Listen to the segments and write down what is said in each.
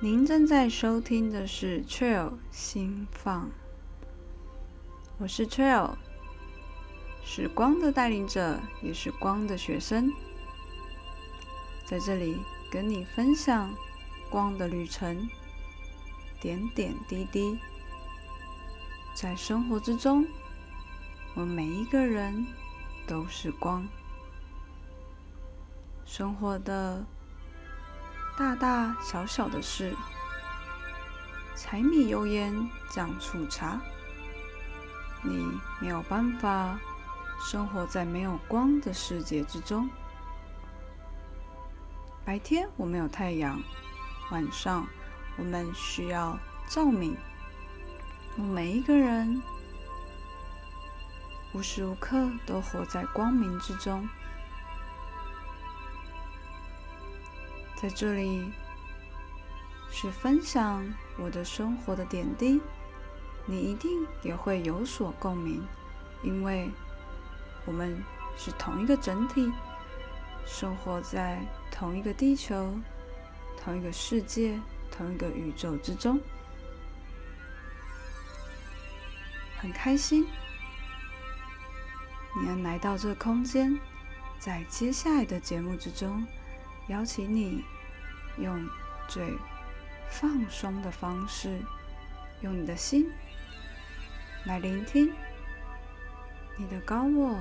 您正在收听的是 Trail 心放，我是 Trail，是光的带领者，也是光的学生，在这里跟你分享光的旅程，点点滴滴，在生活之中，我们每一个人都是光，生活的。大大小小的事，柴米油盐酱醋茶，你没有办法生活在没有光的世界之中。白天我们有太阳，晚上我们需要照明。我们每一个人无时无刻都活在光明之中。在这里是分享我的生活的点滴，你一定也会有所共鸣，因为我们是同一个整体，生活在同一个地球、同一个世界、同一个宇宙之中，很开心你能来到这个空间，在接下来的节目之中。邀请你用最放松的方式，用你的心来聆听你的高我、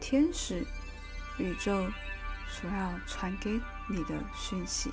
天使、宇宙所要传给你的讯息。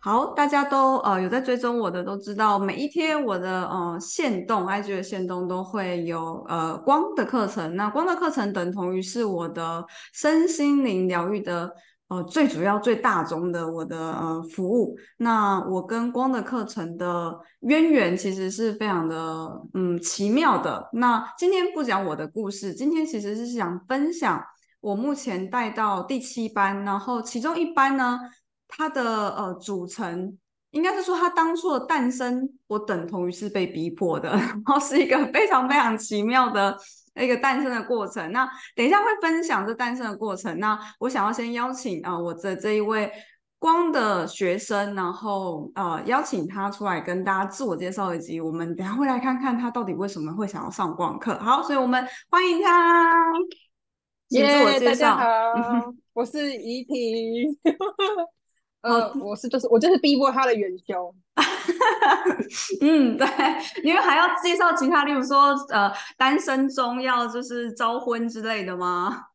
好，大家都呃有在追踪我的都知道，每一天我的呃线动，IG 的线动都会有呃光的课程。那光的课程等同于是我的身心灵疗愈的呃最主要、最大宗的我的呃服务。那我跟光的课程的渊源其实是非常的嗯奇妙的。那今天不讲我的故事，今天其实是想分享我目前带到第七班，然后其中一班呢。它的呃组成应该是说，它当初的诞生，我等同于是被逼迫的，然后是一个非常非常奇妙的一个诞生的过程。那等一下会分享这诞生的过程。那我想要先邀请啊，我的这一位光的学生，然后呃邀请他出来跟大家自我介绍，以及我们等下会来看看他到底为什么会想要上光课。好，所以我们欢迎他，请自我介绍。好，我是怡婷。呃，我是就是我就是逼迫他的元宵。嗯，对，因为还要介绍其他，例如说呃，单身中要就是招婚之类的吗？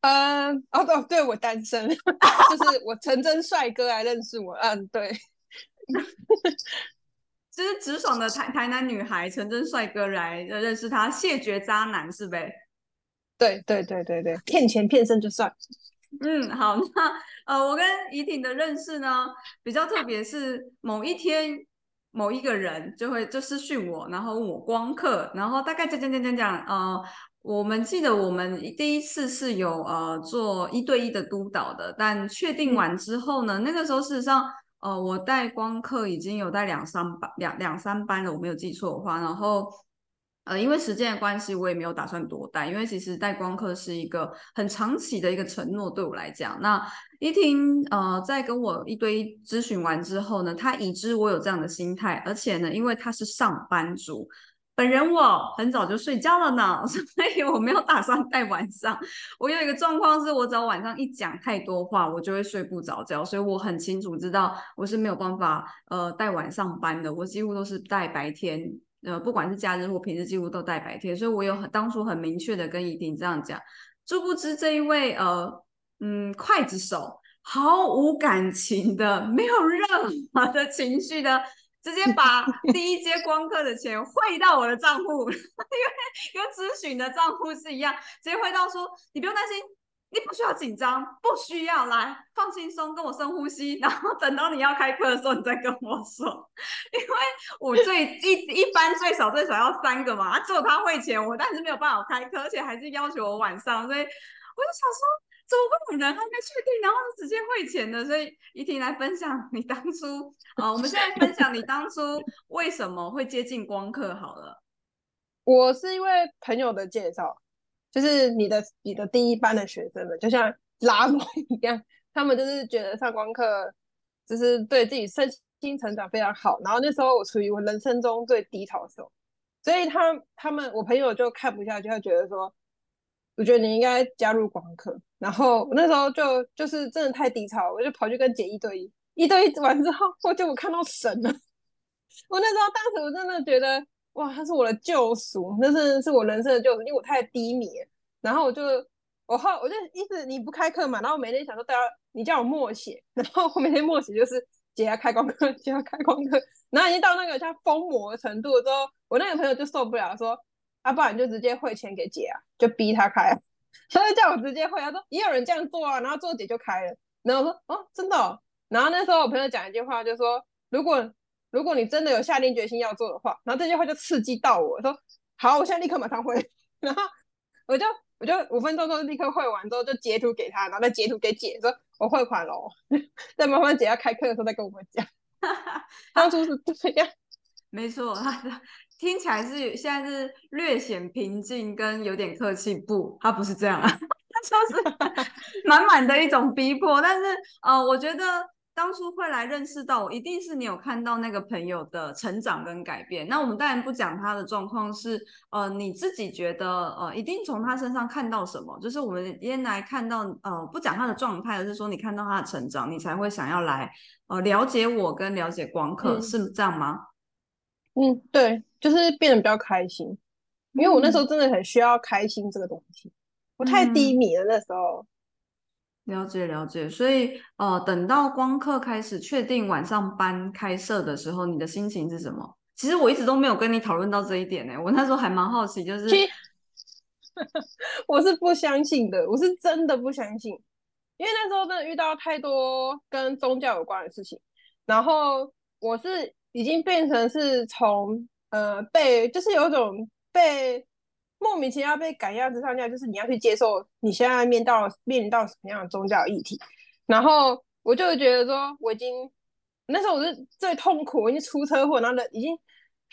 嗯，哦对，对我单身，就是我陈真帅哥来认识我。嗯，对，就是直爽的台台南女孩陈真帅哥来认识他，谢绝渣男是呗？对对对对对，骗钱骗身就算。嗯，好，那呃，我跟怡婷的认识呢，比较特别，是某一天某一个人就会就私讯我，然后问我光课，然后大概讲讲讲讲讲，呃，我们记得我们第一次是有呃做一对一的督导的，但确定完之后呢，那个时候事实上，呃，我带光课已经有带两三班两两三班了，我没有记错的话，然后。呃，因为时间的关系，我也没有打算多带，因为其实带光课是一个很长期的一个承诺，对我来讲。那一听，呃，在跟我一堆咨询完之后呢，他已知我有这样的心态，而且呢，因为他是上班族，本人我很早就睡觉了呢，所以我没有打算带晚上。我有一个状况是，我只要晚上一讲太多话，我就会睡不着觉，所以我很清楚知道我是没有办法呃带晚上班的，我几乎都是带白天。呃，不管是假日或平时，几乎都带白天，所以我有很当初很明确的跟怡婷这样讲。殊不知这一位呃，嗯，刽子手毫无感情的，没有任何的情绪的，直接 把第一阶光课的钱汇到我的账户，因为跟咨询的账户是一样，直接汇到说，你不用担心。你不需要紧张，不需要来放轻松，跟我深呼吸，然后等到你要开课的时候，你再跟我说。因为我最一一般最少最少要三个嘛，只有他会钱，我但是没有办法开课，而且还是要求我晚上，所以我就想说，怎么会有人还没确定，然后就直接汇钱的？所以怡婷来分享你当初，啊，我们现在分享你当初为什么会接近光课好了。我是因为朋友的介绍。就是你的你的第一班的学生们，就像 拉姆一样。他们就是觉得上光课就是对自己身心成长非常好。然后那时候我处于我人生中最低潮的时候，所以他他们我朋友就看不下去，他觉得说，我觉得你应该加入光课。然后那时候就就是真的太低潮，我就跑去跟姐一对一，一对一完之后，我就我看到神了。我那时候当时我真的觉得，哇，他是我的救赎，那是是我人生的救赎，因为我太低迷。然后我就我后我就一直你不开课嘛，然后每天想说大家。你叫我默写，然后我每天默写就是姐要开光课，姐要开光课，然后已经到那个像疯魔的程度之后，我那个朋友就受不了，说啊，不然你就直接汇钱给姐啊，就逼他开，他就叫我直接汇，他说也有人这样做啊，然后做姐就开了，然后我说哦，真的，然后那时候我朋友讲一句话，就说如果如果你真的有下定决心要做的话，然后这句话就刺激到我，说好，我现在立刻马上汇，然后我就。我就五分钟之后立刻汇完之后就截图给他，然后再截图给姐说我汇款喽。在妈妈姐要开课的时候再跟我们讲。当初是这样，没错，听起来是现在是略显平静跟有点客气，不，他不是这样啊，他就是满满的一种逼迫。但是呃，我觉得。当初会来认识到我，一定是你有看到那个朋友的成长跟改变。那我们当然不讲他的状况，是呃你自己觉得呃一定从他身上看到什么？就是我们今天来看到呃不讲他的状态，而是说你看到他的成长，你才会想要来呃了解我跟了解光客，是这样吗？嗯，对，就是变得比较开心，因为我那时候真的很需要开心这个东西，我太低迷了那时候。了解了解，所以呃，等到光课开始确定晚上班开设的时候，你的心情是什么？其实我一直都没有跟你讨论到这一点呢。我那时候还蛮好奇，就是 我是不相信的，我是真的不相信，因为那时候真的遇到太多跟宗教有关的事情，然后我是已经变成是从呃被，就是有一种被。莫名其妙被赶鸭子上架，就是你要去接受你现在面到面临到什么样的宗教议题，然后我就觉得说，我已经那时候我是最痛苦，我已经出车祸，然后已经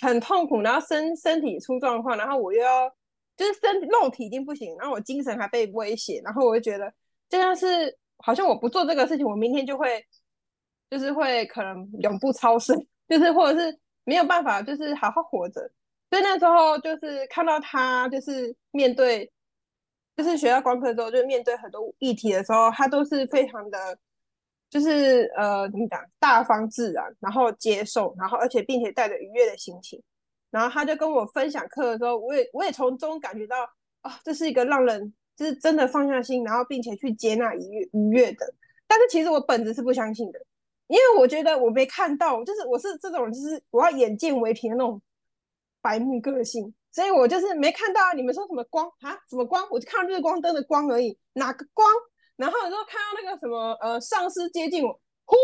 很痛苦，然后身身体出状况，然后我又要就是身肉体已经不行，然后我精神还被威胁，然后我就觉得这样是好像我不做这个事情，我明天就会就是会可能永不超生，就是或者是没有办法，就是好好活着。所以那时候就是看到他，就是面对，就是学校光课之后，就面对很多议题的时候，他都是非常的，就是呃，怎么讲，大方自然，然后接受，然后而且并且带着愉悦的心情，然后他就跟我分享课的时候，我也我也从中感觉到，啊，这是一个让人就是真的放下心，然后并且去接纳愉悦愉悦的。但是其实我本质是不相信的，因为我觉得我没看到，就是我是这种，就是我要眼见为凭的那种。白目个性，所以我就是没看到你们说什么光啊，什么光，我就看到日光灯的光而已，哪个光？然后有时候看到那个什么呃，丧尸接近我，呼，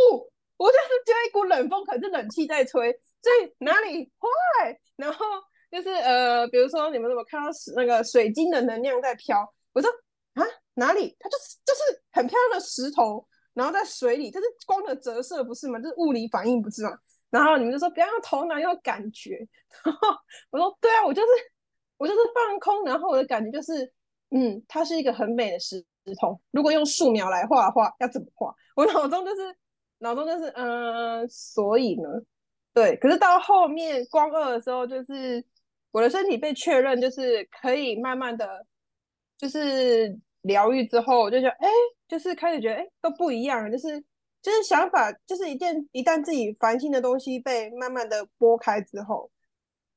我就是觉得一股冷风，可是冷气在吹，所以哪里坏？然后就是呃，比如说你们怎么看到那个水晶的能量在飘？我说啊，哪里？它就是就是很漂亮的石头，然后在水里，这是光的折射，不是吗？这是物理反应，不是吗？然后你们就说不要用头脑，用感觉。然后我说对啊，我就是我就是放空，然后我的感觉就是，嗯，它是一个很美的石头。如果用素描来画的话，要怎么画？我脑中就是脑中就是，嗯，所以呢，对。可是到后面光二的时候，就是我的身体被确认，就是可以慢慢的，就是疗愈之后，我就觉得，哎，就是开始觉得，哎，都不一样，就是。就是想法，就是一件一旦自己烦心的东西被慢慢的拨开之后，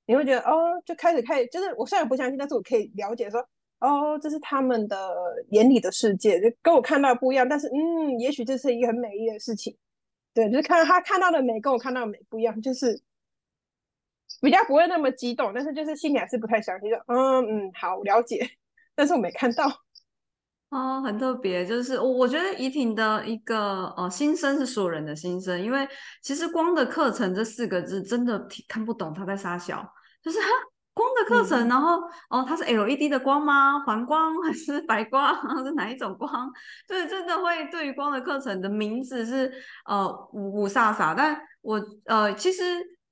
你会觉得哦，就开始开，就是我虽然不相信，但是我可以了解说，哦，这是他们的眼里的世界，就跟我看到不一样，但是嗯，也许这是一个很美丽的事情，对，就是看他看到的美跟我看到的美不一样，就是比较不会那么激动，但是就是心里还是不太相信，就嗯嗯，好了解，但是我没看到。哦，很特别，就是我我觉得怡婷的一个呃心声是所有人的心声，因为其实光的课程这四个字真的挺看不懂他在撒小，就是哈光的课程，然后哦它是 LED 的光吗？黄光 还是白光？是哪一种光？对，真的会对于光的课程的名字是呃五五煞煞，但我呃其实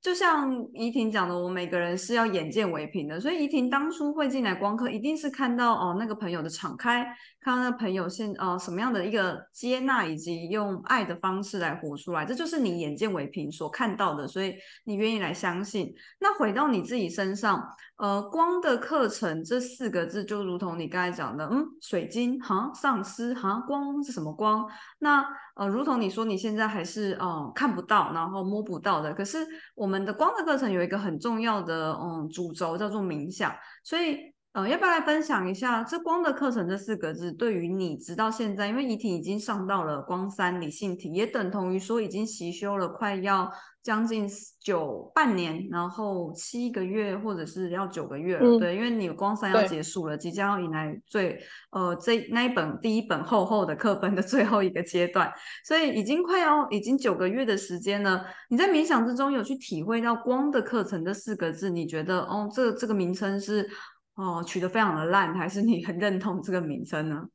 就像怡婷讲的，我们每个人是要眼见为凭的，所以怡婷当初会进来光课，一定是看到哦那个朋友的敞开，看到那个朋友现呃什么样的一个接纳，以及用爱的方式来活出来，这就是你眼见为凭所看到的，所以你愿意来相信。那回到你自己身上，呃，光的课程这四个字，就如同你刚才讲的，嗯，水晶哈，丧尸哈，光是什么光？那呃，如同你说你现在还是呃看不到，然后摸不到的，可是我们。我们的光的课程有一个很重要的嗯主轴叫做冥想，所以呃要不要来分享一下这光的课程这四个字对于你直到现在，因为遗体已经上到了光三理性体，也等同于说已经习修了快要。将近九半年，然后七个月，或者是要九个月了，对，因为你光三要结束了，即将要迎来最呃这那一本第一本厚厚的课本的最后一个阶段，所以已经快要已经九个月的时间了。你在冥想之中有去体会到“光的课程”这四个字，你觉得哦，这这个名称是哦取得非常的烂，还是你很认同这个名称呢？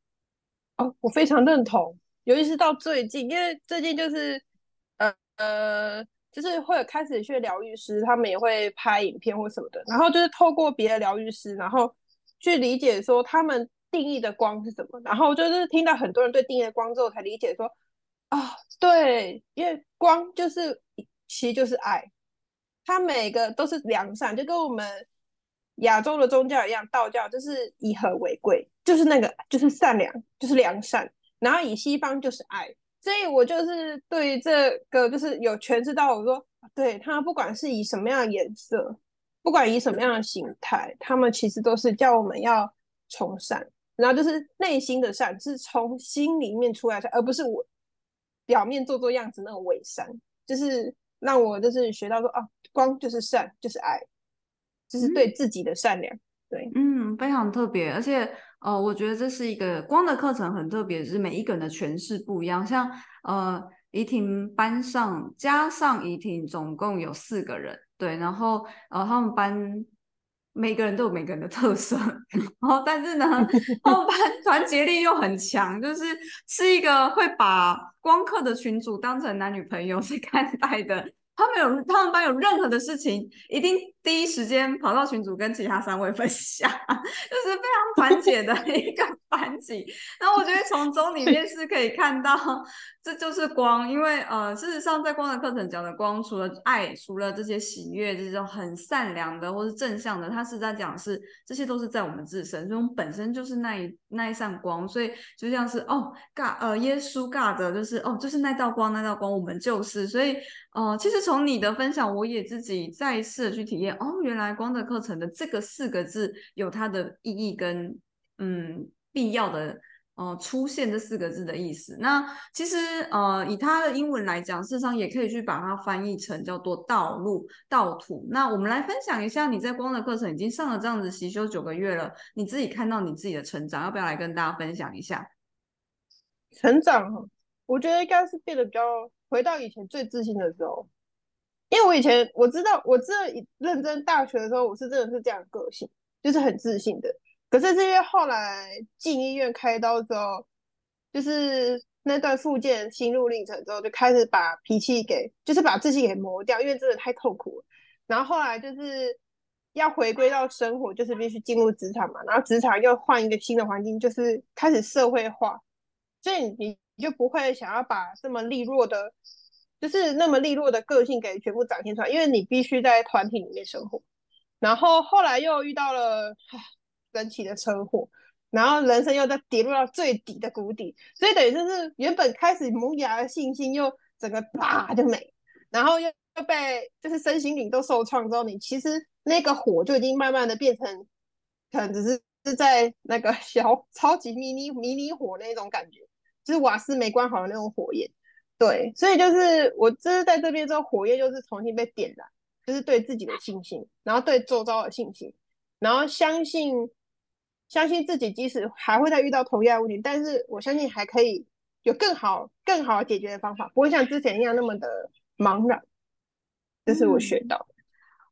哦，我非常认同，尤其是到最近，因为最近就是呃呃。就是会有开始去疗愈师，他们也会拍影片或什么的，然后就是透过别的疗愈师，然后去理解说他们定义的光是什么，然后就是听到很多人对定义的光之后，才理解说啊，对，因为光就是其实就是爱，它每个都是良善，就跟我们亚洲的宗教一样，道教就是以和为贵，就是那个就是善良，就是良善，然后以西方就是爱。所以我就是对这个就是有诠释到，我说对他不管是以什么样的颜色，不管以什么样的形态，他们其实都是叫我们要从善，然后就是内心的善是从心里面出来的，而不是我表面做做样子那种伪善，就是让我就是学到说啊，光就是善，就是爱，就是对自己的善良。对，嗯，非常特别，而且。呃，我觉得这是一个光的课程，很特别，是每一个人的诠释不一样。像呃，怡婷班上加上怡婷，总共有四个人，对，然后呃，他们班每个人都有每个人的特色，然后但是呢，他们班 团结力又很强，就是是一个会把光课的群主当成男女朋友去看待的。他们有他们班有任何的事情，一定第一时间跑到群组跟其他三位分享，就是非常团结的 一个班级。然后我觉得从中里面是可以看到，这就是光，因为呃，事实上在光的课程讲的光，除了爱，除了这些喜悦，这种很善良的或是正向的，它是在讲是这些都是在我们自身，所以我们本身就是那一那一扇光，所以就像是哦，God，呃，耶稣 God 的就是哦，就是那道光，那道光，我们就是，所以呃，其实。从你的分享，我也自己再一次的去体验哦，原来光的课程的这个四个字有它的意义跟嗯必要的哦出现这四个字的意思。那其实呃以它的英文来讲，事实上也可以去把它翻译成叫做道路道途。那我们来分享一下，你在光的课程已经上了这样子习修九个月了，你自己看到你自己的成长，要不要来跟大家分享一下？成长，我觉得应该是变得比较回到以前最自信的时候。因为我以前我知道，我这认真大学的时候，我是真的是这样个性，就是很自信的。可是是因为后来进医院开刀之后，就是那段复健心路历程之后，就开始把脾气给，就是把自信给磨掉，因为真的太痛苦了。然后后来就是要回归到生活，就是必须进入职场嘛，然后职场又换一个新的环境，就是开始社会化，所以你你就不会想要把这么利落的。就是那么利落的个性给全部展现出来，因为你必须在团体里面生活。然后后来又遇到了神奇的车祸，然后人生又在跌落到最底的谷底，所以等于就是原本开始萌芽的信心又整个啪就没，然后又又被就是身心灵都受创之后，你其实那个火就已经慢慢的变成可能只是是在那个小超级迷你迷你火那种感觉，就是瓦斯没关好的那种火焰。对，所以就是我这是在这边之后，火焰就是重新被点燃，就是对自己的信心，然后对周遭的信心，然后相信相信自己，即使还会再遇到同样的问题，但是我相信还可以有更好更好解决的方法，不会像之前一样那么的茫然。这是我学到。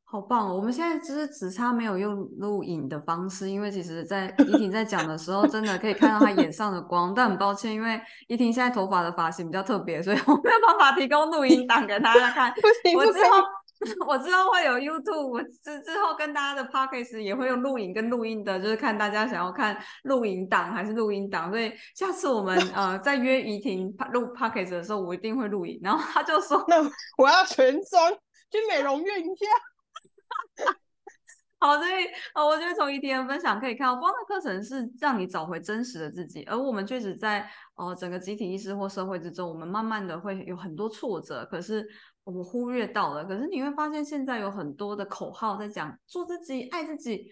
好棒！哦我们现在只是只差没有用录影的方式，因为其实，在 依婷在讲的时候，真的可以看到她眼上的光。但很抱歉，因为依婷现在头发的发型比较特别，所以我没有办法提供录 音档给大家看。不行，我之后我之后会有 YouTube，我之之后跟大家的 Podcast 也会用录影跟录音的，就是看大家想要看录影档还是录音档。所以下次我们呃在约怡婷录 Podcast 的时候，我一定会录影。然后他就说：“那我要全妆去美容院一下。” 好，所以呃，我觉得从怡婷的分享可以看到，光的课程是让你找回真实的自己，而我们确实在呃整个集体意识或社会之中，我们慢慢的会有很多挫折，可是我们忽略到了。可是你会发现，现在有很多的口号在讲做自己、爱自己，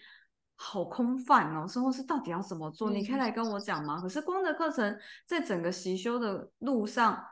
好空泛哦。生活是到底要怎么做？你可以来跟我讲吗？可是光的课程在整个习修的路上。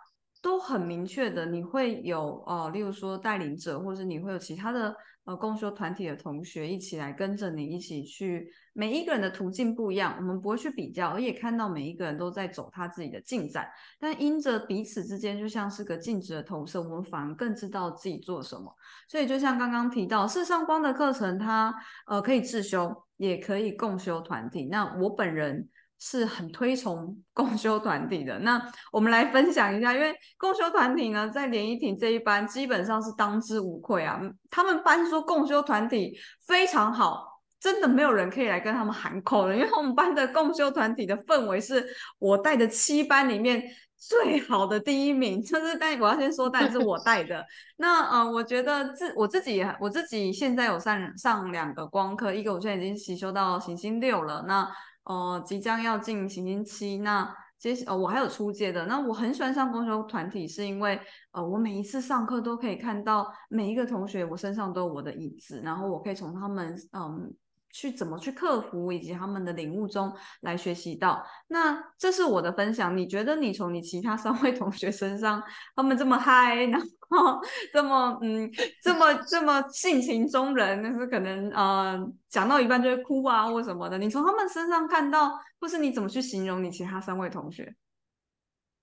都很明确的，你会有哦，例如说带领者，或者你会有其他的呃共修团体的同学一起来跟着你一起去。每一个人的途径不一样，我们不会去比较，而也看到每一个人都在走他自己的进展。但因着彼此之间就像是个静止的投射，我们反而更知道自己做什么。所以就像刚刚提到，世上光的课程，它呃可以自修，也可以共修团体。那我本人。是很推崇 共修团体的。那我们来分享一下，因为共修团体呢，在联谊亭这一班基本上是当之无愧啊。他们班说共修团体非常好，真的没有人可以来跟他们喊口了。因为我们班的共修团体的氛围是我带的七班里面最好的第一名，就是但我要先说，但是我带的。那呃，我觉得自我自己我自己现在有上上两个光课，一个我现在已经习修到行星六了。那哦，即将要进行星期，那接呃，我还有初阶的。那我很喜欢上公修团体，是因为呃，我每一次上课都可以看到每一个同学，我身上都有我的影子，然后我可以从他们嗯。去怎么去克服，以及他们的领悟中来学习到。那这是我的分享。你觉得你从你其他三位同学身上，他们这么嗨，然后 这么嗯，这么这么性情中人，但是可能呃讲到一半就会哭啊或什么的。你从他们身上看到，或是你怎么去形容你其他三位同学？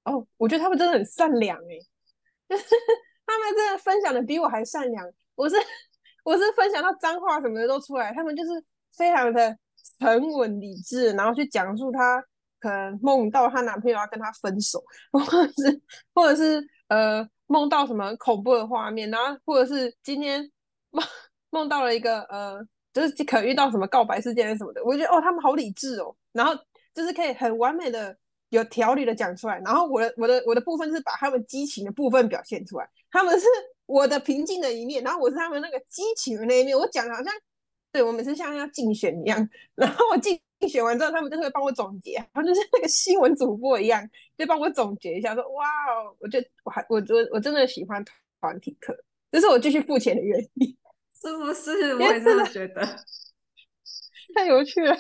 哦，我觉得他们真的很善良哎，就是他们真的分享的比我还善良。我是 我是分享到脏话什么的都出来，他们就是。非常的沉稳理智，然后去讲述她可能梦到她男朋友要跟她分手，或者是或者是呃梦到什么恐怖的画面，然后或者是今天梦梦到了一个呃就是可能遇到什么告白事件什么的，我觉得哦他们好理智哦，然后就是可以很完美的有条理的讲出来，然后我的我的我的部分是把他们激情的部分表现出来，他们是我的平静的一面，然后我是他们那个激情的那一面，我讲的好像。对我每次像要竞选一样，然后我竞选完之后，他们就会帮我总结，然后就是那个新闻主播一样，就帮我总结一下，说哇哦，我觉得我还我我我真的喜欢团体课，这是我继续付钱的原因，是不是？我也真的觉得 太有趣了。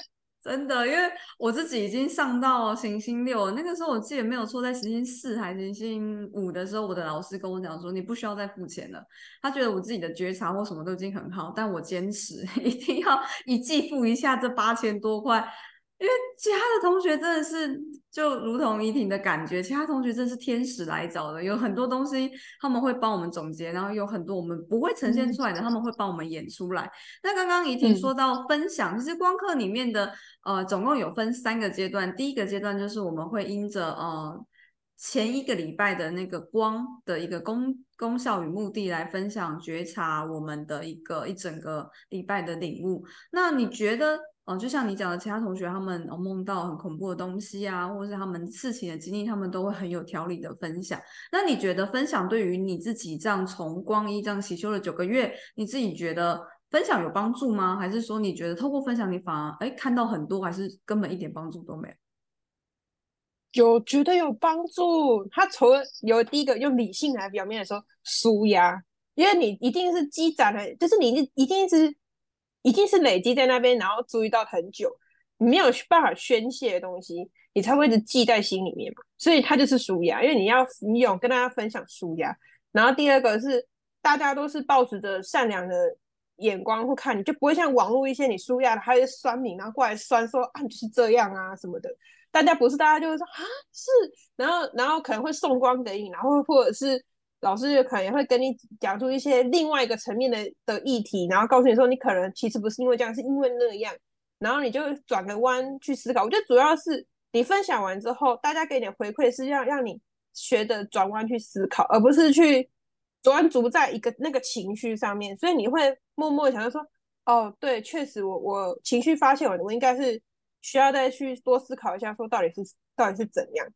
真的，因为我自己已经上到行星六，那个时候我记得没有错，在行星四还是行星五的时候，我的老师跟我讲说，你不需要再付钱了。他觉得我自己的觉察或什么都已经很好，但我坚持 一定要一季付一下这八千多块。因为其他的同学真的是就如同怡婷的感觉，其他同学真的是天使来找的，有很多东西他们会帮我们总结，然后有很多我们不会呈现出来的，他们会帮我们演出来。那刚刚怡婷说到分享，其实光课里面的呃，总共有分三个阶段，第一个阶段就是我们会因着呃前一个礼拜的那个光的一个功功效与目的来分享觉察我们的一个一整个礼拜的领悟。那你觉得？哦，就像你讲的，其他同学他们哦梦到很恐怖的东西啊，或者是他们事情的经历，他们都会很有条理的分享。那你觉得分享对于你自己这样从光一这样习修了九个月，你自己觉得分享有帮助吗？还是说你觉得透过分享你反而哎看到很多，还是根本一点帮助都没有？有觉得有帮助。他除了有第一个用理性来表面的说，舒压，因为你一定是积攒了，就是你一定是。一定是累积在那边，然后注意到很久，你没有办法宣泄的东西，你才会一直记在心里面嘛。所以他就是舒压，因为你要你有跟大家分享舒压。然后第二个是大家都是抱持着善良的眼光会看你，就不会像网络一些你舒压的还有酸民，然后过来酸说啊你就是这样啊什么的。大家不是，大家就会说啊是，然后然后可能会送光给你，然后或者是。老师也可能也会跟你讲出一些另外一个层面的的议题，然后告诉你说，你可能其实不是因为这样，是因为那样，然后你就转个弯去思考。我觉得主要是你分享完之后，大家给你的回馈是要让你学的转弯去思考，而不是去专注在一个那个情绪上面，所以你会默默想到说，哦，对，确实我我情绪发现完，我应该是需要再去多思考一下，说到底是到底是怎样，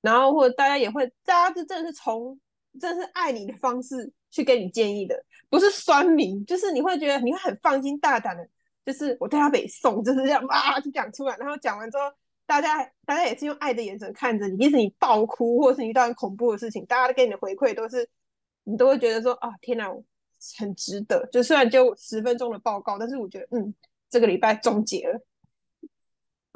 然后或者大家也会，大家是真的是从真的是爱你的方式去给你建议的，不是酸民，就是你会觉得你会很放心大胆的，就是我对他北宋就是这样啊就讲出来，然后讲完之后。大家大家也是用爱的眼神看着你，即使你爆哭，或是你遇到很恐怖的事情，大家给你的回馈都是，你都会觉得说啊，天哪，很值得。就虽然就十分钟的报告，但是我觉得，嗯，这个礼拜终结了。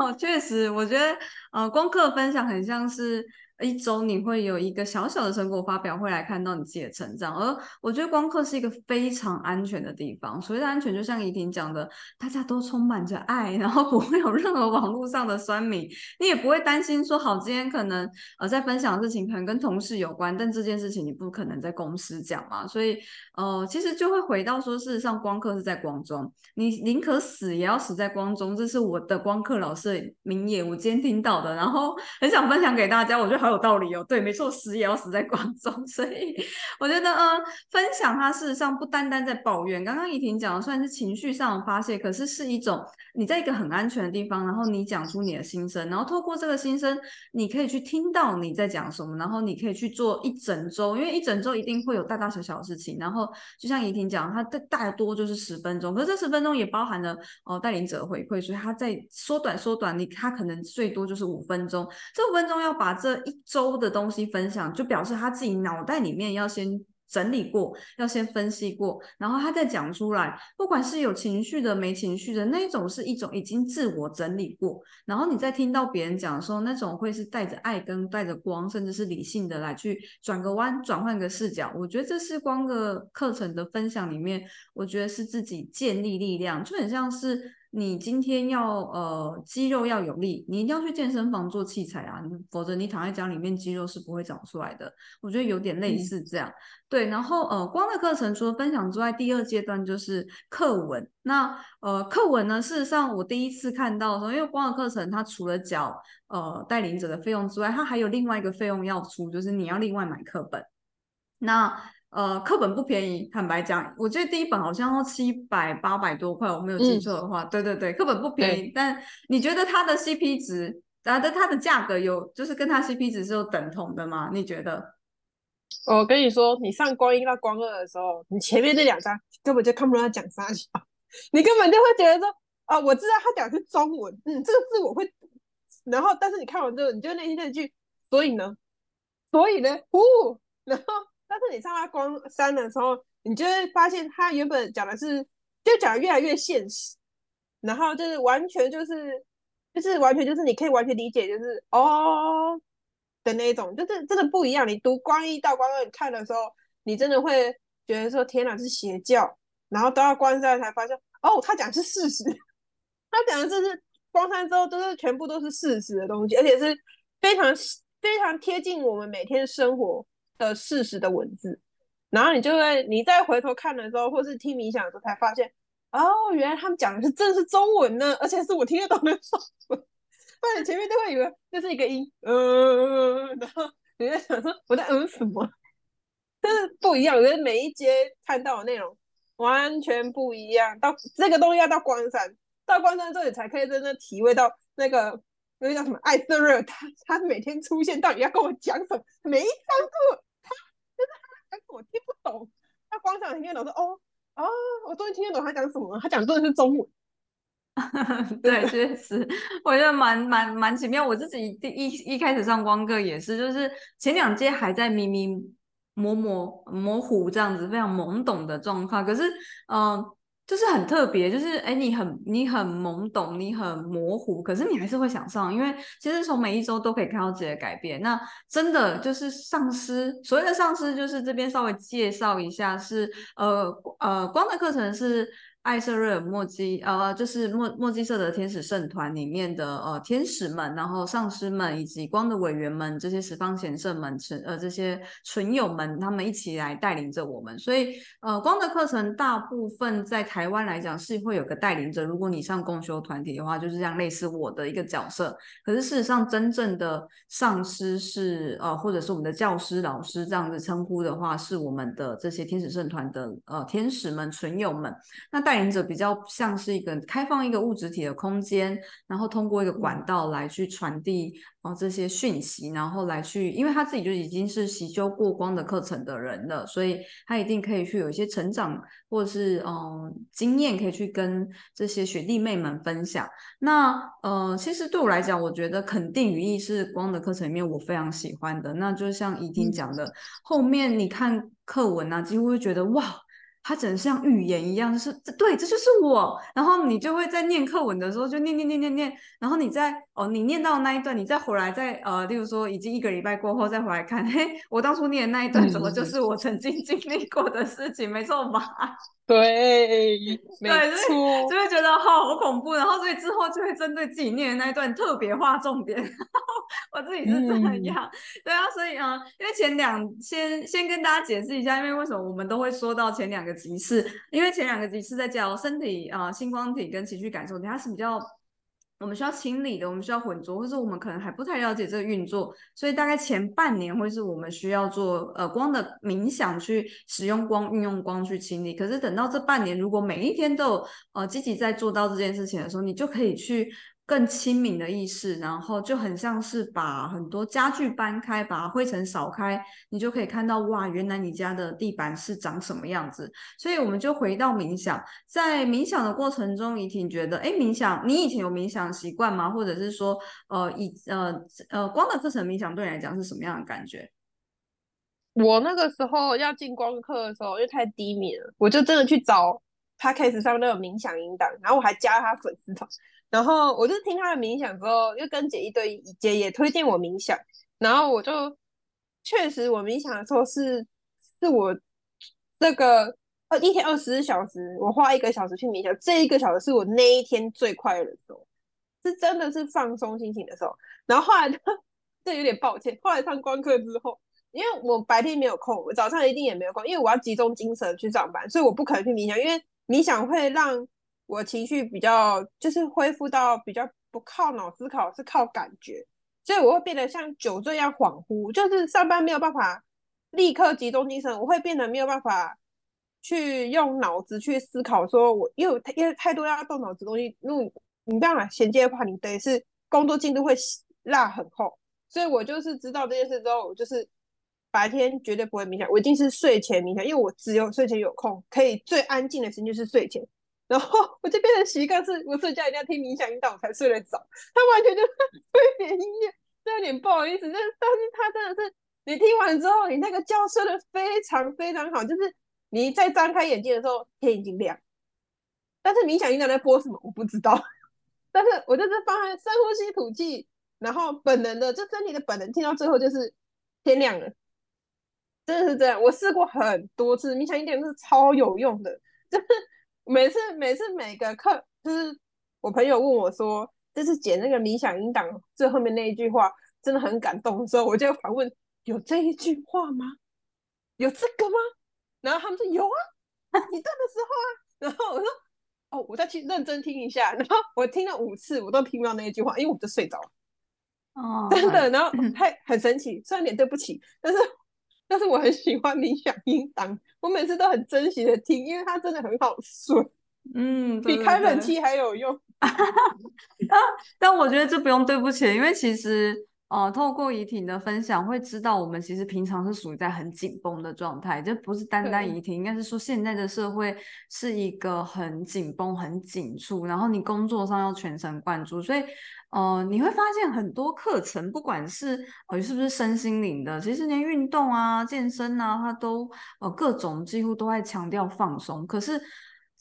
哦，确实，我觉得，呃，功课分享很像是。一周你会有一个小小的成果发表，会来看到你自己的成长。而我觉得光课是一个非常安全的地方。所谓的安全，就像怡婷讲的，大家都充满着爱，然后不会有任何网络上的酸民，你也不会担心说，好，今天可能呃在分享的事情可能跟同事有关，但这件事情你不可能在公司讲嘛。所以呃，其实就会回到说，事实上光课是在光中，你宁可死也要死在光中。这是我的光课老师的名言，我今天听到的，然后很想分享给大家。我觉得好。有道理哦，对，没错，死也要死在广州，所以我觉得，嗯，分享它事实上不单单在抱怨。刚刚怡婷讲的算是情绪上的发泄，可是是一种你在一个很安全的地方，然后你讲出你的心声，然后透过这个心声，你可以去听到你在讲什么，然后你可以去做一整周，因为一整周一定会有大大小小的事情。然后就像怡婷讲，它的大多就是十分钟，可是这十分钟也包含了哦带领者回馈，所以它在缩短缩短，你它可能最多就是五分钟，这五分钟要把这一周的东西分享，就表示他自己脑袋里面要先整理过，要先分析过，然后他再讲出来。不管是有情绪的、没情绪的那种，是一种已经自我整理过。然后你在听到别人讲的时候，那种会是带着爱跟带着光，甚至是理性的来去转个弯、转换个视角。我觉得这是光个课程的分享里面，我觉得是自己建立力量，就很像是。你今天要呃肌肉要有力，你一定要去健身房做器材啊，否则你躺在家里面肌肉是不会长出来的。我觉得有点类似这样。对，然后呃光的课程除了分享之外，第二阶段就是课文。那呃课文呢，事实上我第一次看到的时候，因为光的课程它除了缴呃带领者的费用之外，它还有另外一个费用要出，就是你要另外买课本。那呃，课本不便宜，坦白讲，我觉得第一本好像要七百八百多块，我没有记错的话，对对对，课本不便宜。但你觉得它的 CP 值，啊，的它的价格有，就是跟它 CP 值是有等同的吗？你觉得？我跟你说，你上光一到光二的时候，你前面那两张根本就看不懂他讲啥，你根本就会觉得说，啊，我知道他讲的是中文，嗯，这个字我会，然后但是你看完之后，你就内心那句，所以呢，所以呢，呼，然后。但是你上到光山的时候，你就会发现他原本讲的是，就讲的越来越现实，然后就是完全就是，就是完全就是你可以完全理解，就是哦的那种，就是真的不一样。你读光一到光二看的时候，你真的会觉得说天哪是邪教，然后都要光山才发现，哦，他讲的是事实，他讲的这是光山之后都是全部都是事实的东西，而且是非常非常贴近我们每天生活。的事实的文字，然后你就会，你再回头看的时候，或是听冥想的时候，才发现，哦，原来他们讲的是正是中文呢，而且是我听得懂的中文。不然你前面都会以为这是一个音，嗯，然后你在想说我在嗯什么，但是不一样，我觉得每一节看到的内容完全不一样。到这个东西要到关山，到关山这里才可以真正体会到那个。那个叫什么艾瑟热，他他每天出现到底要跟我讲什么？每一堂课但是我听不懂，他光想听得懂说哦哦，我终于听得懂他讲什么，他讲真的是中文。对，确实，我觉得蛮蛮蛮奇妙。我自己第一一开始上光课也是，就是前两届还在迷迷模模模糊这样子，非常懵懂的状况。可是，嗯。就是很特别，就是哎，你很你很懵懂，你很模糊，可是你还是会想上，因为其实从每一周都可以看到自己的改变。那真的就是上师，所谓的上师，就是这边稍微介绍一下，是呃呃，光的课程是艾瑟瑞尔墨基，呃，就是墨墨基社的天使圣团里面的呃天使们，然后上师们以及光的委员们，这些十方贤圣们，纯呃这些纯友们，他们一起来带领着我们。所以呃光的课程大部分在台湾来讲是会有个带领者，如果你上共修团体的话，就是这样类似我的一个角色。可是事实上，真正的上师是呃或者是我们的教师老师这样子称呼的话，是我们的这些天使圣团的呃天使们、纯友们。那带领者比较像是一个开放一个物质体的空间，然后通过一个管道来去传递哦这些讯息，然后来去，因为他自己就已经是习修过光的课程的人了，所以他一定可以去有一些成长或者是嗯。经验可以去跟这些学弟妹们分享。那呃，其实对我来讲，我觉得肯定语义是光的课程里面我非常喜欢的。那就像怡婷讲的，后面你看课文啊，几乎会觉得哇。它只能像预言一样，就是这对，这就是我。然后你就会在念课文的时候，就念念念念念。然后你在哦，你念到那一段，你再回来，再呃，例如说已经一个礼拜过后再回来看，嘿，我当初念的那一段，怎么就是我曾经经历过的事情？没错吧？对，没错，就会觉得好好恐怖。然后所以之后就会针对自己念的那一段特别画重点。我自己是这样，对啊，所以啊，因为前两先先跟大家解释一下，因为为什么我们都会说到前两个集次，因为前两个集次在教身体啊、星光体跟情绪感受体，它是比较我们需要清理的，我们需要混浊，或者我们可能还不太了解这个运作，所以大概前半年会是我们需要做呃光的冥想，去使用光、运用光去清理。可是等到这半年，如果每一天都有呃积极在做到这件事情的时候，你就可以去。更亲民的意识，然后就很像是把很多家具搬开，把灰尘扫开，你就可以看到哇，原来你家的地板是长什么样子。所以我们就回到冥想，在冥想的过程中，怡婷觉得，哎，冥想，你以前有冥想习惯吗？或者是说，呃，以呃呃光的课程冥想对你来讲是什么样的感觉？我那个时候要进光课的时候，因为太低迷了，我就真的去找他开始上那个冥想引导，然后我还加他粉丝团。然后我就听他的冥想之后，又跟姐一对姐也推荐我冥想，然后我就确实我冥想的时候是是我这个呃一天二十四小时，我花一个小时去冥想，这一个小时是我那一天最快乐的时候，是真的是放松心情的时候。然后后来 这有点抱歉，后来上光课之后，因为我白天没有空，我早上一定也没有空，因为我要集中精神去上班，所以我不可能去冥想，因为冥想会让。我情绪比较就是恢复到比较不靠脑思考，是靠感觉，所以我会变得像酒醉一样恍惚，就是上班没有办法立刻集中精神，我会变得没有办法去用脑子去思考，说我因为因为太多要动脑子东西，如果你这样衔接的话，你等于是工作进度会落很厚，所以我就是知道这件事之后，我就是白天绝对不会冥想，我一定是睡前冥想，因为我只有睡前有空，可以最安静的时间就是睡前。然后我就变成习惯，是我睡觉一定要听冥想引导才睡得着。他完全就是 催眠音乐，这有点不好意思。但但是他真的是，你听完之后，你那个觉睡得非常非常好。就是你在张开眼睛的时候，天已经亮。但是冥想引导在播什么，我不知道。但是我就是放在深呼吸吐气，然后本能的，就身体的本能，听到最后就是天亮了。真的是这样，我试过很多次冥想引导是超有用的，就是。每次每次每个课，就是我朋友问我说：“这是剪那个理想音档最后面那一句话，真的很感动。”的时候，我就反问：“有这一句话吗？有这个吗？”然后他们说：“有啊，你段的时候啊。”然后我说：“哦，我再去认真听一下。”然后我听了五次，我都听不到那一句话，因为我就睡着了。哦，真的。然后还很神奇，虽然点对不起，但是。但是我很喜欢冥想音档，我每次都很珍惜的听，因为它真的很好睡，嗯，比开冷气还有用。但我觉得这不用对不起，因为其实呃，透过怡婷的分享，会知道我们其实平常是属于在很紧绷的状态，就不是单单怡婷，应该是说现在的社会是一个很紧绷、很紧促，然后你工作上要全神贯注，所以。哦，你会发现很多课程，不管是呃是不是身心灵的，其实连运动啊、健身啊，它都呃各种几乎都在强调放松。可是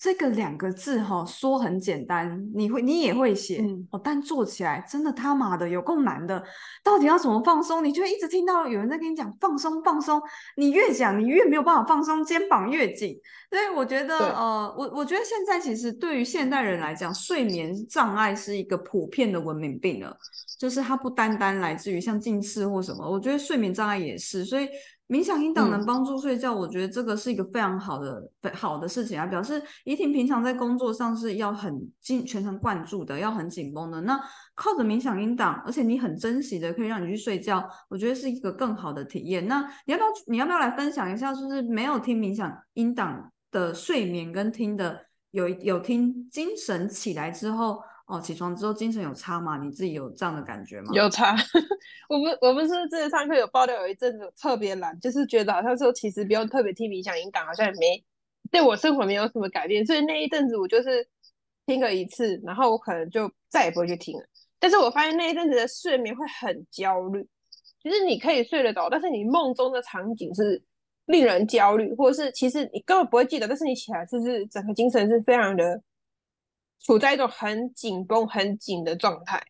这个两个字哈，说很简单，你会你也会写哦，但做起来真的他妈的有够难的。到底要怎么放松？你就一直听到有人在跟你讲放松放松，你越讲你越没有办法放松，肩膀越紧。所以我觉得呃，我我觉得现在其实对于现代人来讲，睡眠障碍是一个普遍的文明病了，就是它不单单来自于像近视或什么，我觉得睡眠障碍也是，所以。冥想引导能帮助睡觉，我觉得这个是一个非常好的、好的事情啊。表示怡婷平常在工作上是要很尽全神贯注的，要很紧绷的。那靠着冥想引导，而且你很珍惜的，可以让你去睡觉，我觉得是一个更好的体验。那你要不要？你要不要来分享一下？就是没有听冥想引导的睡眠，跟听的有有听精神起来之后。哦，起床之后精神有差吗？你自己有这样的感觉吗？有差，我不，我不是之前上课有爆料，有一阵子特别懒，就是觉得好像说其实不用特别听冥想引导，好像也没对我生活没有什么改变，所以那一阵子我就是听了一次，然后我可能就再也不会去听了。但是我发现那一阵子的睡眠会很焦虑，其实你可以睡得着，但是你梦中的场景是令人焦虑，或者是其实你根本不会记得，但是你起来就是整个精神是非常的。处在一种很紧绷、很紧的状态，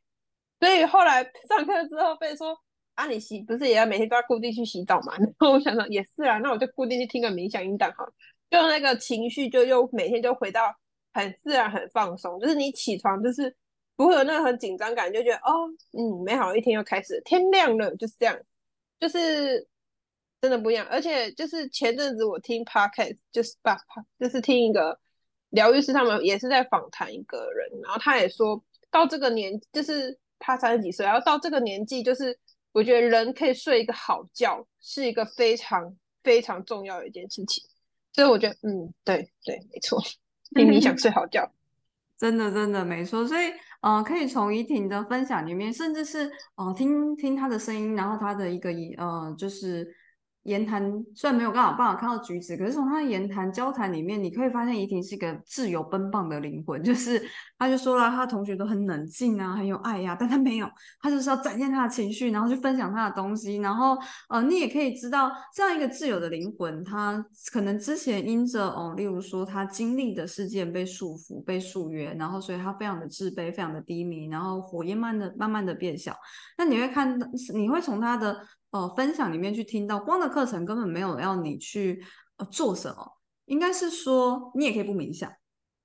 所以后来上课之后被说：“啊，你洗不是也要每天都要固定去洗澡吗？” 然后我想想也是啊，那我就固定去听个冥想音档好，就那个情绪就又每天就回到很自然、很放松。就是你起床就是不会有那个很紧张感，就觉得哦，嗯，美好一天又开始，天亮了，就是这样，就是真的不一样。而且就是前阵子我听 podcast，就是把就是听一个。疗愈师他们也是在访谈一个人，然后他也说到这个年，就是他三十几岁，然后到这个年纪，就是我觉得人可以睡一个好觉，是一个非常非常重要的一件事情。所以我觉得，嗯，对对，没错，听你想睡好觉，真的真的没错。所以，呃，可以从怡婷的分享里面，甚至是哦，听听她的声音，然后她的一个呃，就是。言谈虽然没有刚好办法看到举止，可是从他的言谈交谈里面，你可以发现怡婷是一个自由奔放的灵魂。就是他就说了，他同学都很冷静啊，很有爱呀，但他没有，他就是要展现他的情绪，然后去分享他的东西。然后呃，你也可以知道，这样一个自由的灵魂，他可能之前因着哦，例如说他经历的事件被束缚、被束约，然后所以他非常的自卑、非常的低迷，然后火焰慢的慢慢的变小。那你会看到，你会从他的。呃，分享里面去听到光的课程根本没有要你去呃做什么，应该是说你也可以不冥想，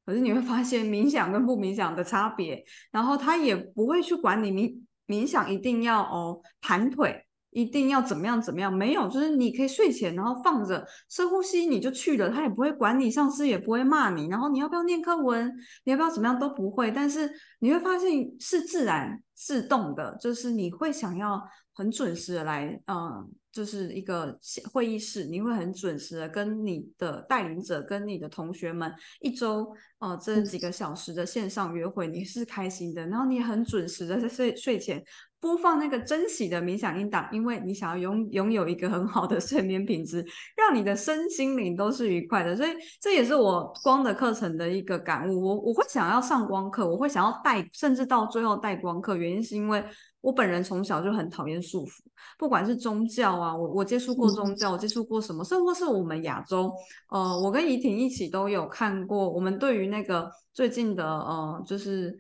可是你会发现冥想跟不冥想的差别，然后他也不会去管你冥冥想一定要哦盘腿，一定要怎么样怎么样，没有，就是你可以睡前然后放着深呼吸你就去了，他也不会管你，上司也不会骂你，然后你要不要念课文，你要不要怎么样都不会，但是你会发现是自然自动的，就是你会想要。很准时的来，嗯，就是一个会议室，你会很准时的跟你的带领者、跟你的同学们一周，呃，这几个小时的线上约会，你是开心的。然后你很准时的在睡睡前播放那个珍惜的冥想音档，因为你想要拥拥有一个很好的睡眠品质，让你的身心灵都是愉快的。所以这也是我光的课程的一个感悟。我我会想要上光课，我会想要带，甚至到最后带光课，原因是因为。我本人从小就很讨厌束缚，不管是宗教啊，我我接触过宗教，我接触过什么，甚至是我们亚洲，呃，我跟怡婷一起都有看过。我们对于那个最近的，呃，就是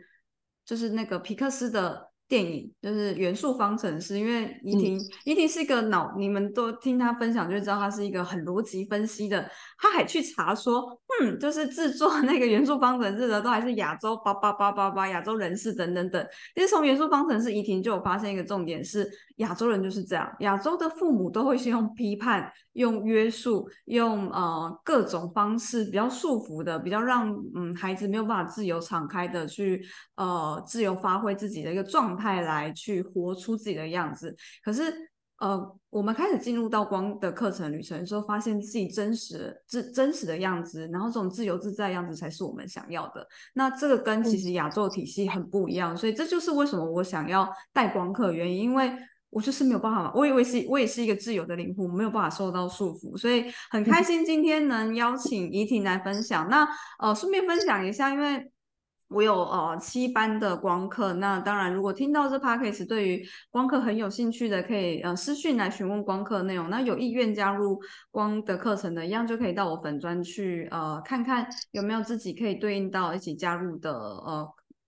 就是那个皮克斯的。电影就是元素方程式，因为怡婷，怡婷是一个脑，你们都听他分享就知道他是一个很逻辑分析的。他还去查说，嗯，就是制作那个元素方程式的都还是亚洲，八八八八八，亚洲人士等等等。其实从元素方程式，怡婷就有发现一个重点是，亚洲人就是这样，亚洲的父母都会先用批判、用约束、用呃各种方式比较束缚的，比较让嗯孩子没有办法自由敞开的去呃自由发挥自己的一个状。态来去活出自己的样子，可是呃，我们开始进入到光的课程旅程的时候，发现自己真实、自真实的样子，然后这种自由自在的样子才是我们想要的。那这个跟其实亚洲体系很不一样，所以这就是为什么我想要带光课原因，因为我就是没有办法，我以为是我也是一个自由的灵魂，没有办法受到束缚，所以很开心今天能邀请怡婷来分享。那呃，顺便分享一下，因为。我有呃七班的光课，那当然，如果听到这 p a c k a g e 对于光课很有兴趣的，可以呃私讯来询问光课内容。那有意愿加入光的课程的，一样就可以到我粉专去呃看看有没有自己可以对应到一起加入的呃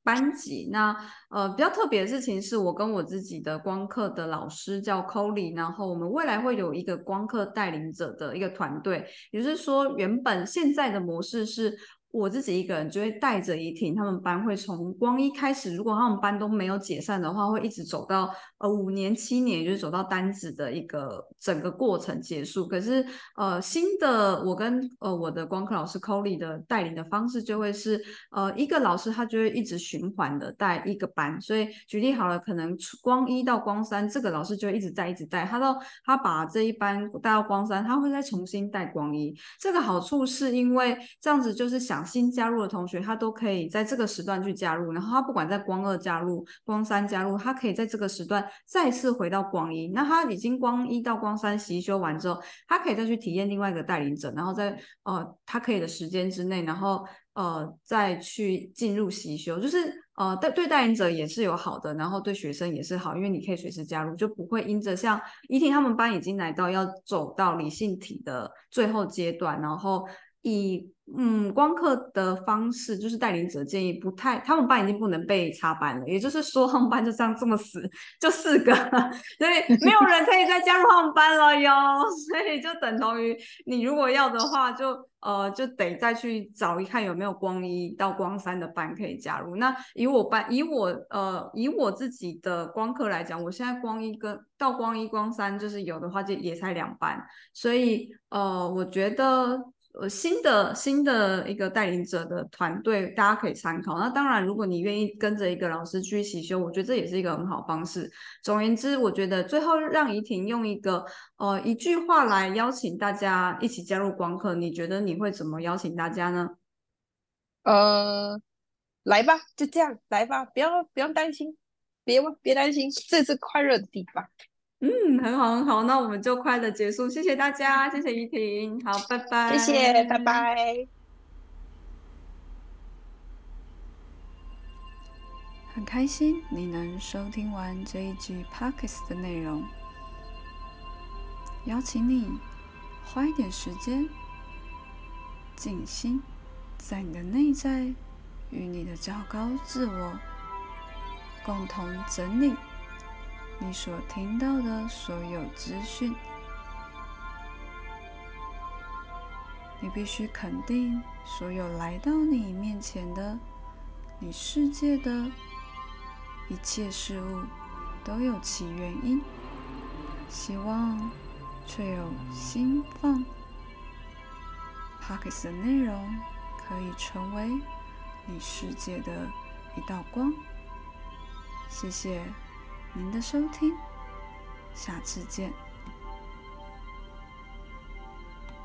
班级。那呃比较特别的事情是我跟我自己的光课的老师叫 c o l y 然后我们未来会有一个光课带领者的一个团队，也就是说原本现在的模式是。我自己一个人就会带着怡婷，他们班会从光一开始，如果他们班都没有解散的话，会一直走到呃五年、七年，就是走到单子的一个整个过程结束。可是呃新的我跟呃我的光课老师 Colly 的带领的方式就会是呃一个老师他就会一直循环的带一个班，所以举例好了，可能光一到光三这个老师就一直带一直带，他到他把这一班带到光三，他会再重新带光一。这个好处是因为这样子就是想。新加入的同学，他都可以在这个时段去加入，然后他不管在光二加入、光三加入，他可以在这个时段再次回到光一。那他已经光一到光三习修完之后，他可以再去体验另外一个带领者，然后在呃他可以的时间之内，然后呃再去进入习修，就是呃对对带领者也是有好的，然后对学生也是好，因为你可以随时加入，就不会因着像怡婷他们班已经来到要走到理性体的最后阶段，然后以。嗯，光课的方式就是带领者建议不太，他们班已经不能被插班了，也就是说他们班就这样这么死，就四个，所以没有人可以再加入他们班了哟。所以就等同于你如果要的话，就呃就得再去找一看有没有光一到光三的班可以加入。那以我班以我呃以我自己的光课来讲，我现在光一跟到光一光三就是有的话就也才两班，所以呃我觉得。呃，新的新的一个带领者的团队，大家可以参考。那当然，如果你愿意跟着一个老师去洗修，我觉得这也是一个很好方式。总而言之，我觉得最后让怡婷用一个呃一句话来邀请大家一起加入光课，你觉得你会怎么邀请大家呢？呃，来吧，就这样来吧，不要不用担心，别别担心，这是快乐的地方。嗯，很好很好，那我们就快的结束，谢谢大家，谢谢依婷，好，拜拜，谢谢，拜拜。很开心你能收听完这一集 Pockets 的内容，邀请你花一点时间静心，在你的内在与你的较高自我共同整理。你所听到的所有资讯，你必须肯定所有来到你面前的、你世界的一切事物都有其原因。希望却有心放。p o c k e t 的内容可以成为你世界的一道光。谢谢。您的收听，下次见。